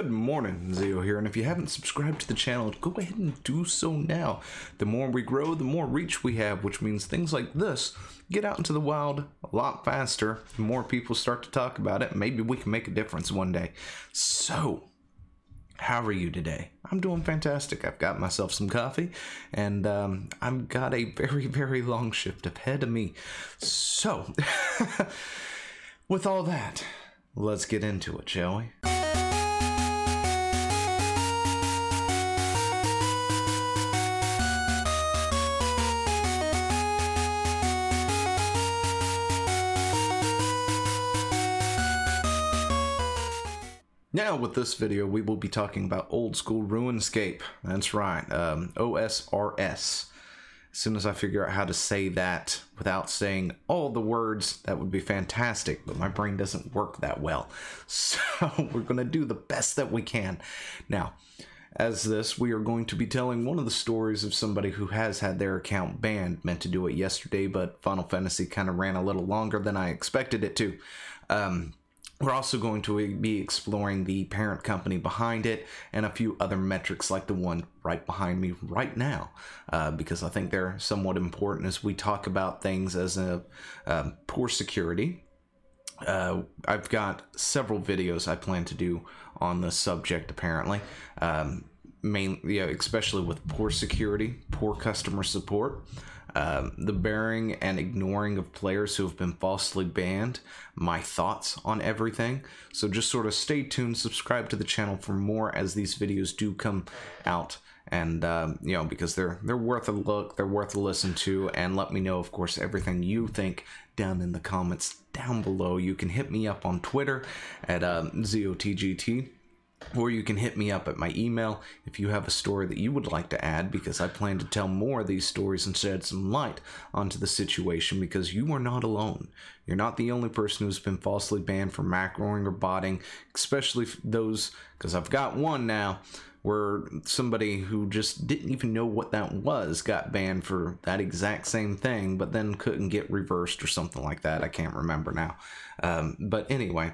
Good morning, Zeo here, and if you haven't subscribed to the channel, go ahead and do so now. The more we grow, the more reach we have, which means things like this get out into the wild a lot faster. The more people start to talk about it, maybe we can make a difference one day. So, how are you today? I'm doing fantastic. I've got myself some coffee, and um, I've got a very, very long shift ahead of me. So, with all that, let's get into it, shall we? Now, with this video, we will be talking about old school RuneScape. That's right, um, OSRS. As soon as I figure out how to say that without saying all the words, that would be fantastic, but my brain doesn't work that well. So, we're going to do the best that we can. Now, as this, we are going to be telling one of the stories of somebody who has had their account banned. Meant to do it yesterday, but Final Fantasy kind of ran a little longer than I expected it to. Um, we're also going to be exploring the parent company behind it and a few other metrics like the one right behind me right now, uh, because I think they're somewhat important as we talk about things as a um, poor security. Uh, I've got several videos I plan to do on this subject. Apparently, um, main, yeah, especially with poor security, poor customer support um, the bearing and ignoring of players who have been falsely banned, my thoughts on everything. So just sort of stay tuned, subscribe to the channel for more as these videos do come out. And um, you know because they're they're worth a look, they're worth a listen to, and let me know, of course, everything you think down in the comments down below. You can hit me up on Twitter at um, ZOTGT or you can hit me up at my email if you have a story that you would like to add because I plan to tell more of these stories and shed some light onto the situation because you are not alone. You're not the only person who's been falsely banned for macroing or botting, especially those because I've got one now where somebody who just didn't even know what that was got banned for that exact same thing but then couldn't get reversed or something like that. I can't remember now. Um, but anyway,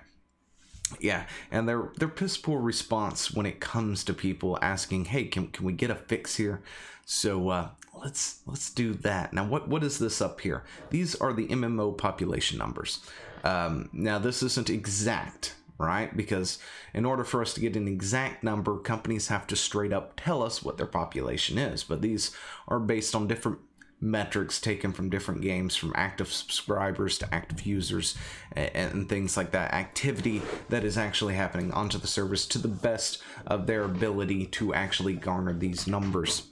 yeah, and their their piss poor response when it comes to people asking, "Hey, can can we get a fix here?" So uh, let's let's do that. Now, what what is this up here? These are the MMO population numbers. Um, now, this isn't exact, right? Because in order for us to get an exact number, companies have to straight up tell us what their population is. But these are based on different metrics taken from different games from active subscribers to active users and, and, things like that. Activity that is actually happening onto the service to the best of their ability to actually garner these numbers.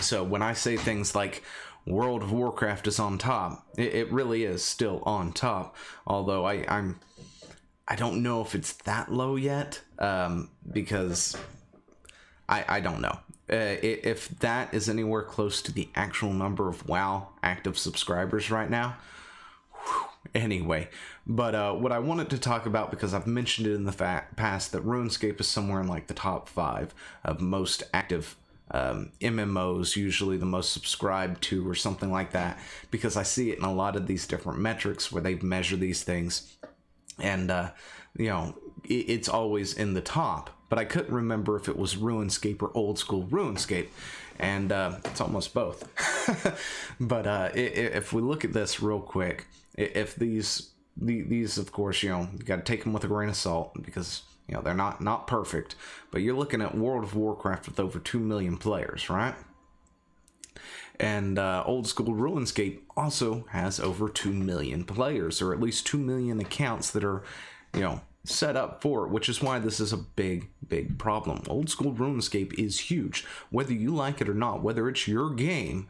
So when i say things like world of warcraft is on top it, it really is still on top. Although I, i'm i don't know if it's that low yet um, because I, I don't know uh, if that is anywhere close to the actual number of WoW active subscribers right now. Whew, anyway, but uh, what I wanted to talk about because I've mentioned it in the fa- past that RuneScape is somewhere in like the top five of most active um, MMOs, usually the most subscribed to, or something like that, because I see it in a lot of these different metrics where they measure these things, and uh, you know, it, it's always in the top but I couldn't remember if it was RuneScape or old school RuneScape, and uh, it's almost both. but uh, if we look at this real quick, if these these of course you know you got to take them with a grain of salt because you know they're not not perfect, but you're looking at World of Warcraft with over two million players, right? And uh, old school RuneScape also has over 2 million players, or at least 2 million accounts that are, you know, set up for it, which is why this is a big, big problem. Old school RuneScape is huge. Whether you like it or not, whether it's your game,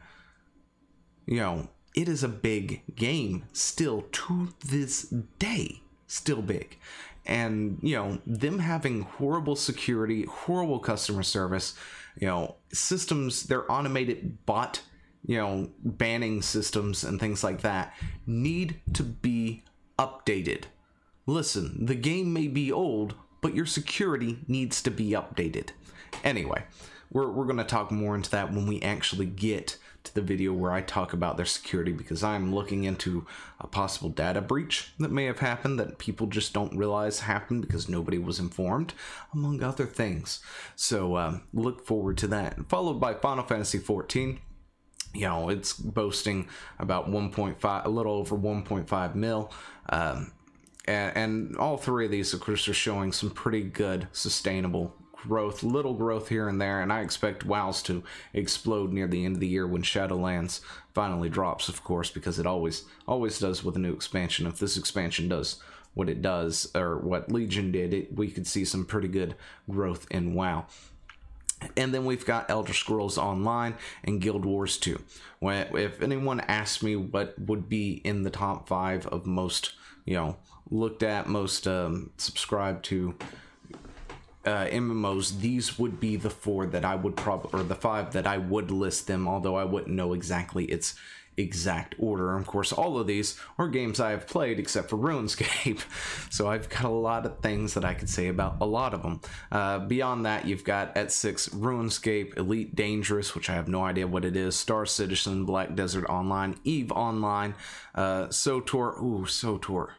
you know, it is a big game still to this day. Still big. And, you know, them having horrible security, horrible customer service, you know, systems, their automated bot, you know, banning systems and things like that need to be updated Listen, the game may be old, but your security needs to be updated. Anyway, we're, we're going to talk more into that when we actually get to the video where I talk about their security because I'm looking into a possible data breach that may have happened that people just don't realize happened because nobody was informed, among other things. So um, look forward to that. Followed by Final Fantasy XIV you know it's boasting about 1.5 a little over 1.5 mil um, and, and, all three of these of course are showing some pretty good sustainable growth little growth here and there and i expect wows to explode near the end of the year when shadowlands finally drops of course because it always always does with a new expansion. If this expansion does what it does or what legion did it, we could see some pretty good growth in wow and then we've got Elder Scrolls Online and Guild Wars 2. When, if anyone asks me what would be in the top five of most, you know, looked at, most um, subscribed to uh, MMOs, these would be the four that I would probably, or the five that I would list them, although I wouldn't know exactly its exact order. Of course, all of these are games I have played except for RuneScape, so I've got a lot of things that I could say about a lot of them. Uh, beyond that, you've got at six RuneScape, Elite Dangerous, which I have no idea what it is, Star Citizen, Black Desert Online, Eve Online, uh, SWTOR. Ooh, SWTOR.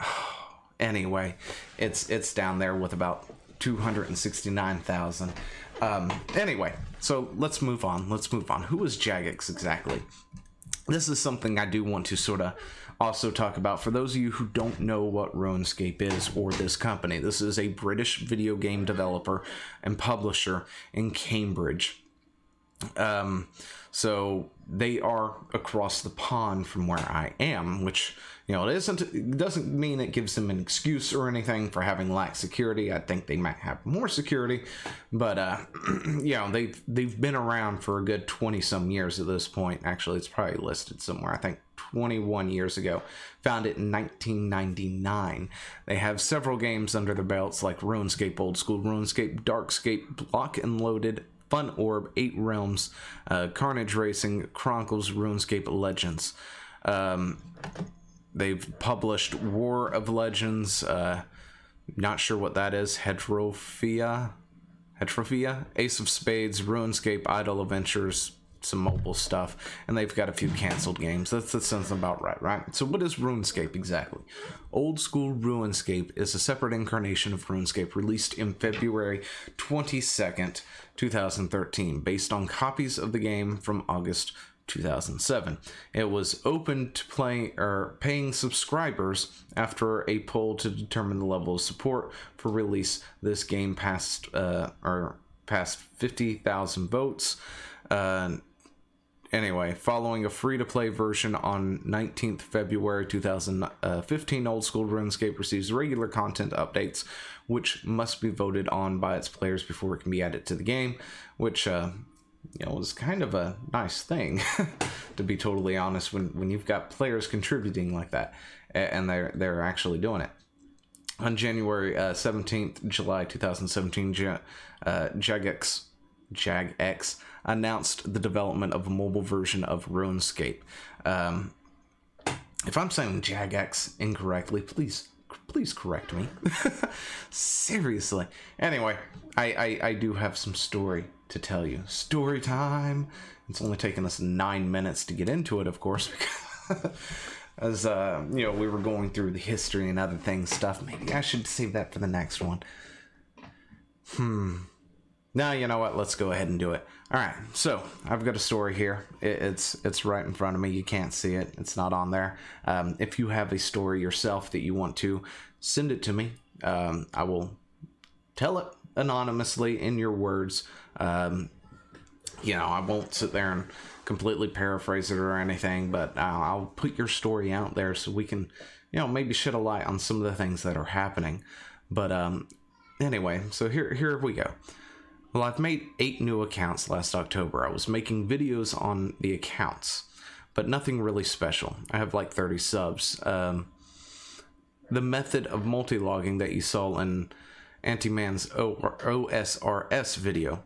anyway, it's it's down there with about 269,000. Um, anyway, so let's move on. Let's move on. Who is Jagex exactly? This is something I do want to sort of also talk about for those of you who don't know what RuneScape is or this company. This is a British video game developer and publisher in Cambridge. Um, so they are across the pond from where I am, which you know it isn't. It doesn't mean it gives them an excuse or anything for having lack security. I think they might have more security, but uh, you know they've they've been around for a good twenty some years at this point. Actually, it's probably listed somewhere. I think 21 years ago. Founded in 1999. They have several games under their belts like RuneScape Old School, RuneScape Darkscape, Block and Loaded, Fun Orb, Eight Realms, uh, Carnage Racing, Chronicles, RuneScape Legends. Um, they've published War of Legends. Uh, not sure what that is. Heterophia, Heterophia, Ace of Spades, RuneScape, Idle Adventures, some mobile stuff, and they've got a few canceled games. That's that sounds about right, right? So what is RuneScape exactly? Old school RuneScape is a separate incarnation of RuneScape released in February 22nd, 2013, based on copies of the game from August 2007. It was open to play or paying subscribers after a poll to determine the level of support for release. This game passed uh, or passed 50,000 votes. Uh, anyway, following a free to play version on 19th February 2015, Old School RuneScape receives regular content updates, which must be voted on by its players before it can be added to the game, which, uh, you know, is kind of a nice thing, to be totally honest, when, when you've got players contributing like that and they're, they're actually doing it. On January uh, 17th, July 2017, uh, Jagex Jagex announced the development of a mobile version of RuneScape. Um, if I'm saying Jagex incorrectly, please please correct me. Seriously. Anyway, I, I, I do have some story to tell you. Story time. It's only taken us nine minutes to get into it, of course, because as uh, you know, we were going through the history and other things stuff. Maybe I should save that for the next one. Hmm. Now you know what? Let's go ahead and do it. All right. So I've got a story here. it's it's right in front of me. You can't see it. It's not on there. Um, if you have a story yourself that you want to send it to me, um, I will tell it anonymously in your words. Um, you know, I won't sit there and completely paraphrase it or anything, but I'll, I'll put your story out there so we can, you know, maybe shed a light on some of the things that are happening. But um, anyway, so here here we go. Well, I've made eight new accounts last October. I was making videos on the accounts, but nothing really special. I have like 30 subs. Um, the method of multi-logging that you saw in Anti-Man's OSRS video,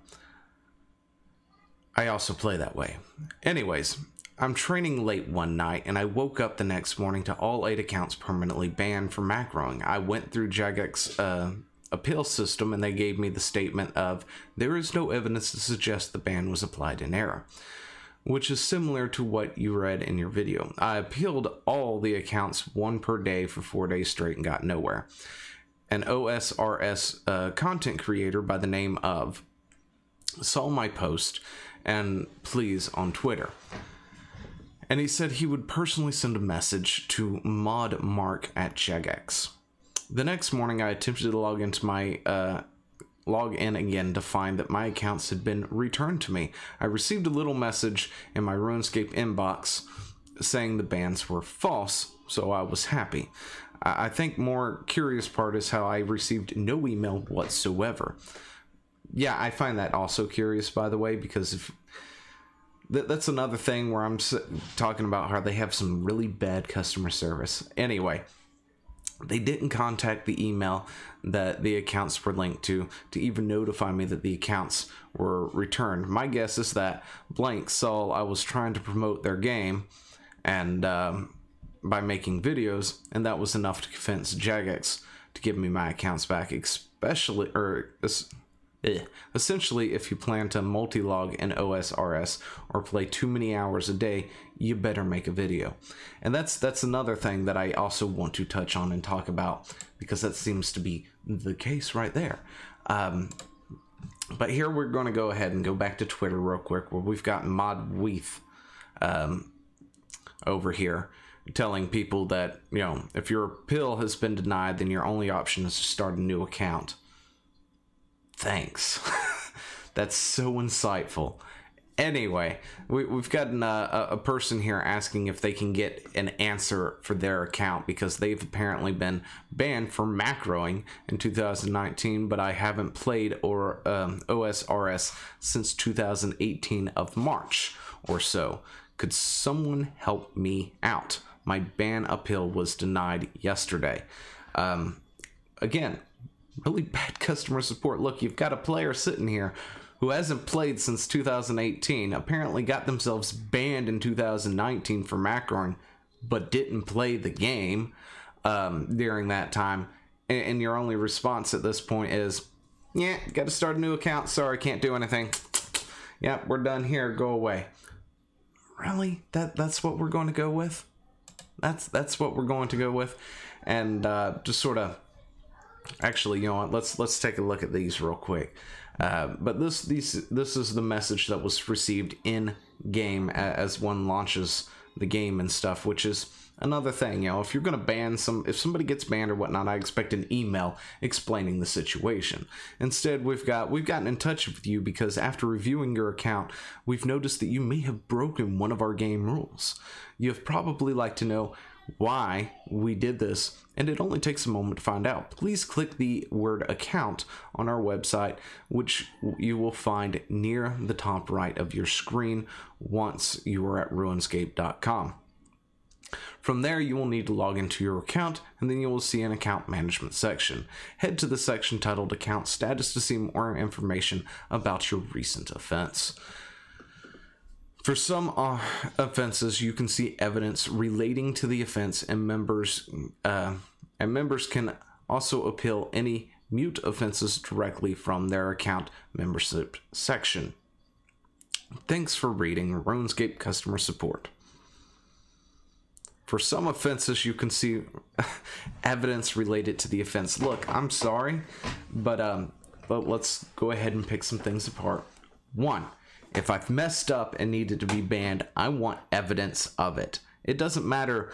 I also play that way. Anyways, I'm training late one night and I woke up the next morning to all eight accounts permanently banned for macroing. I went through Jagex uh, appeal system and they gave me the statement of there is no evidence to suggest the ban was applied in error. which is similar to what you read in your video. I appealed all the accounts one per day for four days straight and got nowhere. An OSRS uh, content creator by the name of saw my post and please on Twitter. And he said he would personally send a message to mod mark at Jagex. The next morning, I attempted to log into my uh, log in again to find that my accounts had been returned to me. I received a little message in my RuneScape inbox saying the bans were false, so I was happy. I think more curious part is how I received no email whatsoever. Yeah, I find that also curious, by the way, because if that's another thing where I'm talking about how they have some really bad customer service. Anyway, they didn't contact the email that the accounts were linked to to even notify me that the accounts were returned. My guess is that Blank saw I was trying to promote their game and um, by making videos, and that was enough to convince Jagex to give me my accounts back, especially or Eh. Essentially, if you plan to multi-log in OSRS or play too many hours a day, you better make a video. And that's that's another thing that I also want to touch on and talk about because that seems to be the case right there. Um, but here we're going to go ahead and go back to Twitter real quick, where we've got Mod Weeth um, over here telling people that you know if your pill has been denied, then your only option is to start a new account thanks. That's so insightful. Anyway, we, have gotten a, a, person here asking if they can get an answer for their account because they've apparently been banned for macroing in 2019, but I haven't played or um, OSRS since 2018 of March or so. Could someone help me out? My ban appeal was denied yesterday. Um, again, really bad customer support. Look, you've got a player sitting here who hasn't played since 2018, apparently got themselves banned in 2019 for macroing, but didn't play the game um, during that time. And, and your only response at this point is, yeah, got to start a new account. Sorry, can't do anything. Yep, we're done here. Go away. Really? That that's what we're going to go with? That's that's what we're going to go with, and uh, just sort of actually, you know what? Let's let's take a look at these real quick. Uh, but this these this is the message that was received in game as one launches the game and stuff, which is another thing. You know, if you're going to ban some, if somebody gets banned or whatnot, I expect an email explaining the situation. Instead, we've got we've gotten in touch with you because after reviewing your account, we've noticed that you may have broken one of our game rules. You have probably like to know why we did this, and it only takes a moment to find out. Please click the word account on our website, which you will find near the top right of your screen once you are at runescape.com. From there, you will need to log into your account, and then you will see an account management section. Head to the section titled Account Status to see more information about your recent offense. For some uh, offenses, you can see evidence relating to the offense, and members uh, and members can also appeal any mute offenses directly from their account membership section. Thanks for reading RuneScape customer support. For some offenses, you can see evidence related to the offense. Look, I'm sorry, but um, but let's go ahead and pick some things apart. One if I've messed up and needed to be banned, I want evidence of it. It doesn't matter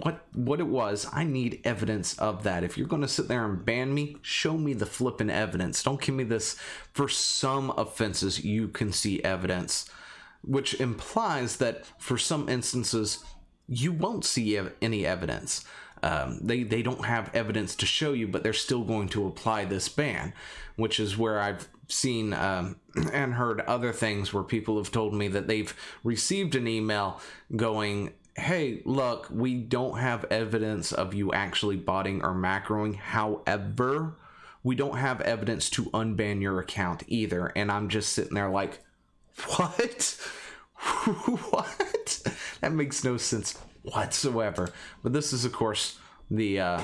what what it was. I need evidence of that. If you're going to sit there and ban me, show me the flipping evidence. Don't give me this. For some offenses, you can see evidence, which implies that for some instances, you won't see any evidence. Um, they they don't have evidence to show you, but they're still going to apply this ban, which is where I've seen um, and heard other things where people have told me that they've received an email going, "Hey, look, we don't have evidence of you actually botting or macroing. However." We don't have evidence to unban your account either. And I'm just sitting there like, what? what? That makes no sense whatsoever. But this is, of course, the uh,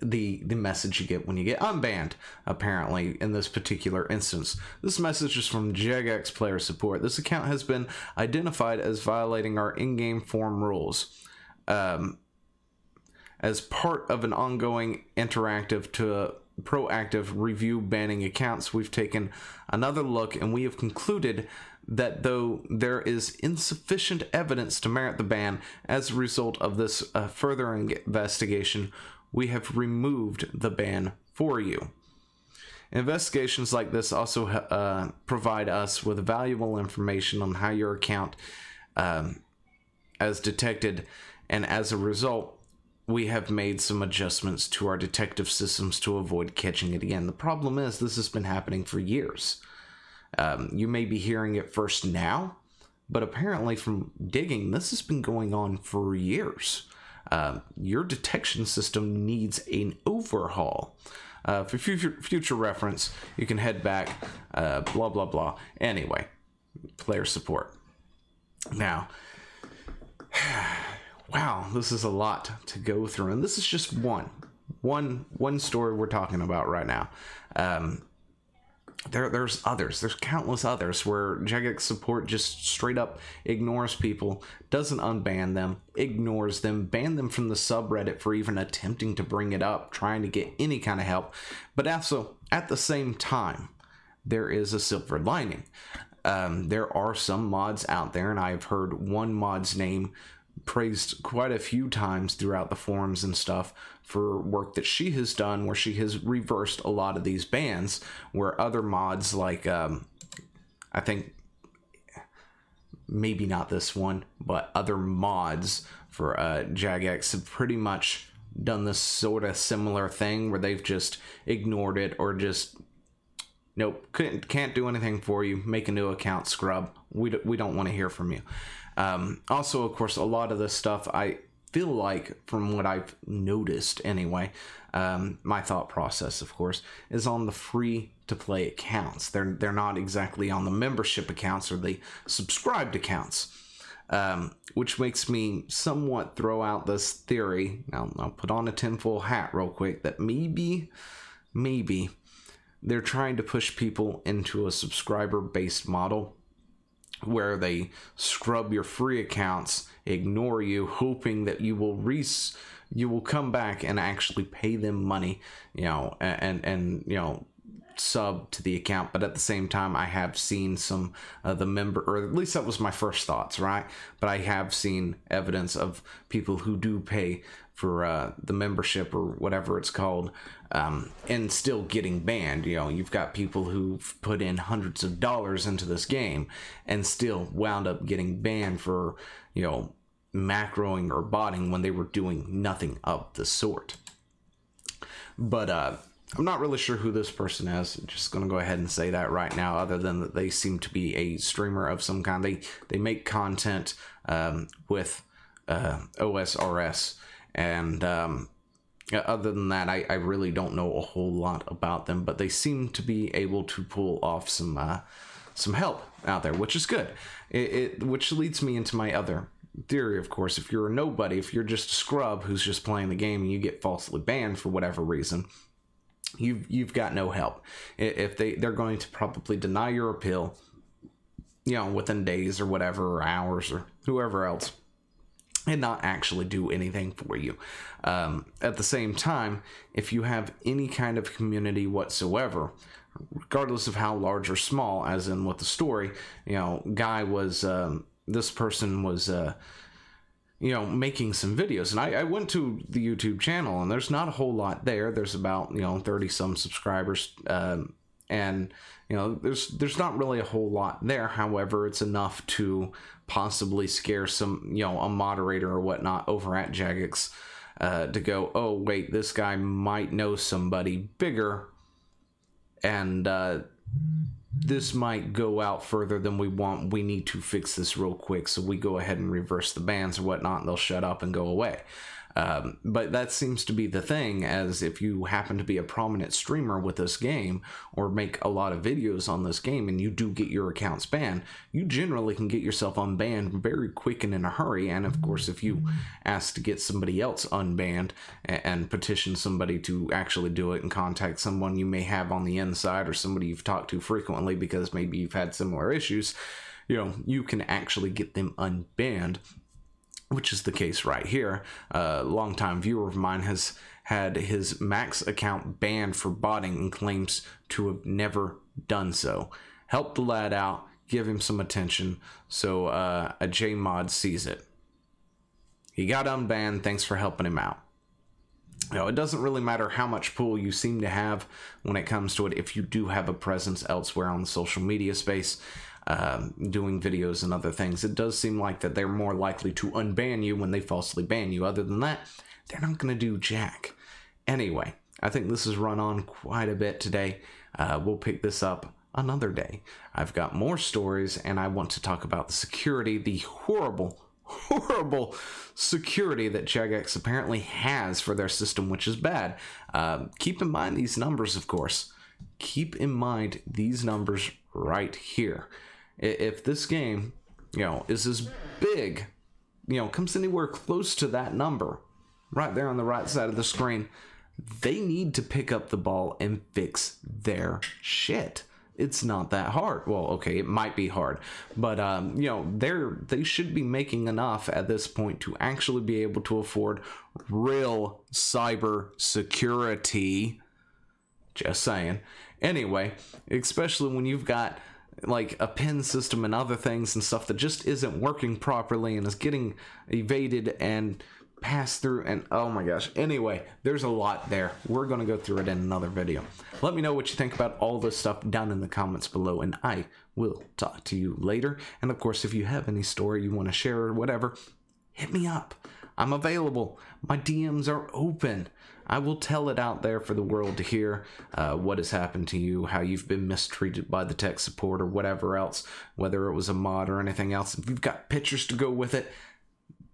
the the message you get when you get unbanned apparently in this particular instance. This message is from jagex player support. This account has been identified as violating our in-game form rules um, as part of an ongoing interactive to proactive review banning accounts. We've taken another look and we have concluded that though there is insufficient evidence to merit the ban as a result of this uh, further investigation we have removed the ban for you. Investigations like this also uh, provide us with valuable information on how your account um, as detected, and as a result, we have made some adjustments to our detective systems to avoid catching it again. The problem is, this has been happening for years. Um, you may be hearing it first now, but apparently, from digging, this has been going on for years. Uh, your detection system needs an overhaul. Uh, for future, future reference, you can head back, uh, blah, blah, blah. Anyway, player support. Now, wow, this is a lot to go through, and this is just one, one, one story we're talking about right now. Um, there there's others. There's countless others where jagex support just straight up ignores people doesn't unban them ignores them ban them from the subreddit for even attempting to bring it up trying to get any kind of help. But also at the same time there is a silver lining. Um, there are some mods out there and i've heard one mod's name praised quite a few times throughout the forums and stuff for work that she has done where she has reversed a lot of these bans where other mods like um, i think maybe not this one but other mods for uh, jagex have pretty much done this sort of similar thing where they've just ignored it or just nope couldn't can't do anything for you make a new account scrub. We, d- we don't want to hear from you um, also, of course, a lot of this stuff I feel like, from what I've noticed anyway, um, my thought process, of course, is on the free to play accounts. They're they're not exactly on the membership accounts or the subscribed accounts. Um, which makes me somewhat throw out this theory. Now, I'll put on a tinfoil hat real quick that maybe, maybe they're trying to push people into a subscriber based model where they scrub your free accounts, ignore you, hoping that you will res you will come back and actually pay them money, you know, and and you know sub to the account but at the same time i have seen some of the member or at least that was my first thoughts right? But i have seen evidence of people who do pay for uh, the membership or whatever it's called um, and still getting banned. You know you've got people who've put in hundreds of dollars into this game and still wound up getting banned for you know macroing or botting when they were doing nothing of the sort. But uh I'm not really sure who this person is. I'm just gonna go ahead and say that right now. Other than that, they seem to be a streamer of some kind. They they make content um, with uh, OSRS, and um, other than that, I, I really don't know a whole lot about them. But they seem to be able to pull off some uh, some help out there, which is good. It, it which leads me into my other theory, of course. If you're a nobody, if you're just a scrub who's just playing the game and you get falsely banned for whatever reason, you've you've got no help. If they they're going to probably deny your appeal, you know, within days or whatever, or hours or whoever else, and not actually do anything for you. Um, at the same time, if you have any kind of community whatsoever, regardless of how large or small, as in with the story, you know, guy was um, this person was. Uh, you know, making some videos. And I, I, went to the YouTube channel, and there's not a whole lot there. There's about you know thirty some subscribers, um, and you know there's there's not really a whole lot there. However, it's enough to possibly scare some you know a moderator or whatnot over at Jagex uh, to go, oh wait, this guy might know somebody bigger, and uh, this might go out further than we want. We need to fix this real quick. So we go ahead and reverse the bans or whatnot, and they'll shut up and go away. Um, but that seems to be the thing, as if you happen to be a prominent streamer with this game or make a lot of videos on this game and you do get your accounts banned, you generally can get yourself unbanned very quick and in a hurry. And of course, if you ask to get somebody else unbanned and, and petition somebody to actually do it and contact someone you may have on the inside or somebody you've talked to frequently because maybe you've had similar issues, you know, you can actually get them unbanned which is the case right here. A longtime viewer of mine has had his Max account banned for botting and claims to have never done so. Help the lad out, give him some attention so uh, a JMod sees it. He got unbanned, thanks for helping him out. You it doesn't really matter how much pull you seem to have when it comes to it if you do have a presence elsewhere on the social media space um, doing videos and other things, it does seem like that they're more likely to unban you when they falsely ban you. Other than that, they're not going to do jack. Anyway, I think this has run on quite a bit today. Uh, we'll pick this up another day. I've got more stories, and I want to talk about the security, the horrible, horrible security that Jagex apparently has for their system, which is bad. Uh, keep in mind these numbers, of course. Keep in mind these numbers right here if this game, you know, is as big, you know, comes anywhere close to that number, right there on the right side of the screen, they need to pick up the ball and fix their shit. It's not that hard. Well, okay, it might be hard, but um, you know, they're they should be making enough at this point to actually be able to afford real cyber security. Just saying. Anyway, especially when you've got like a pin system and other things and stuff that just isn't working properly and is getting evaded and passed through and oh my gosh. Anyway there's a lot there. We're going to go through it in another video. Let me know what you think about all this stuff down in the comments below and i will talk to you later. And of course if you have any story you want to share or whatever hit me up. I'm available. My dms are open I will tell it out there for the world to hear uh, what has happened to you, how you've been mistreated by the tech support or whatever else, whether it was a mod or anything else. If you've got pictures to go with it,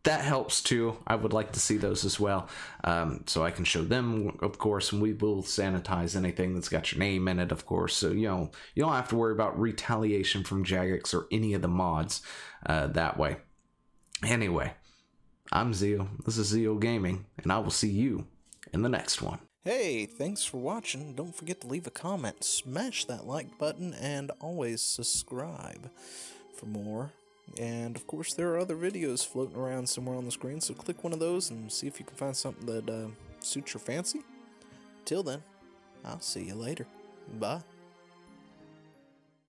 that helps too. I would like to see those as well, um, so I can show them, of course. And we will sanitize anything that's got your name in it, of course. So you know you don't have to worry about retaliation from Jagex or any of the mods uh, that way. Anyway, I'm Zeo. This is Zeo Gaming, and I will see you in the next one. Hey, thanks for watching. Don't forget to leave a comment, smash that like button, and always subscribe for more. And of course, there are other videos floating around somewhere on the screen, so click one of those and see if you can find something that uh, suits your fancy. Till then, I'll see you later. Bye.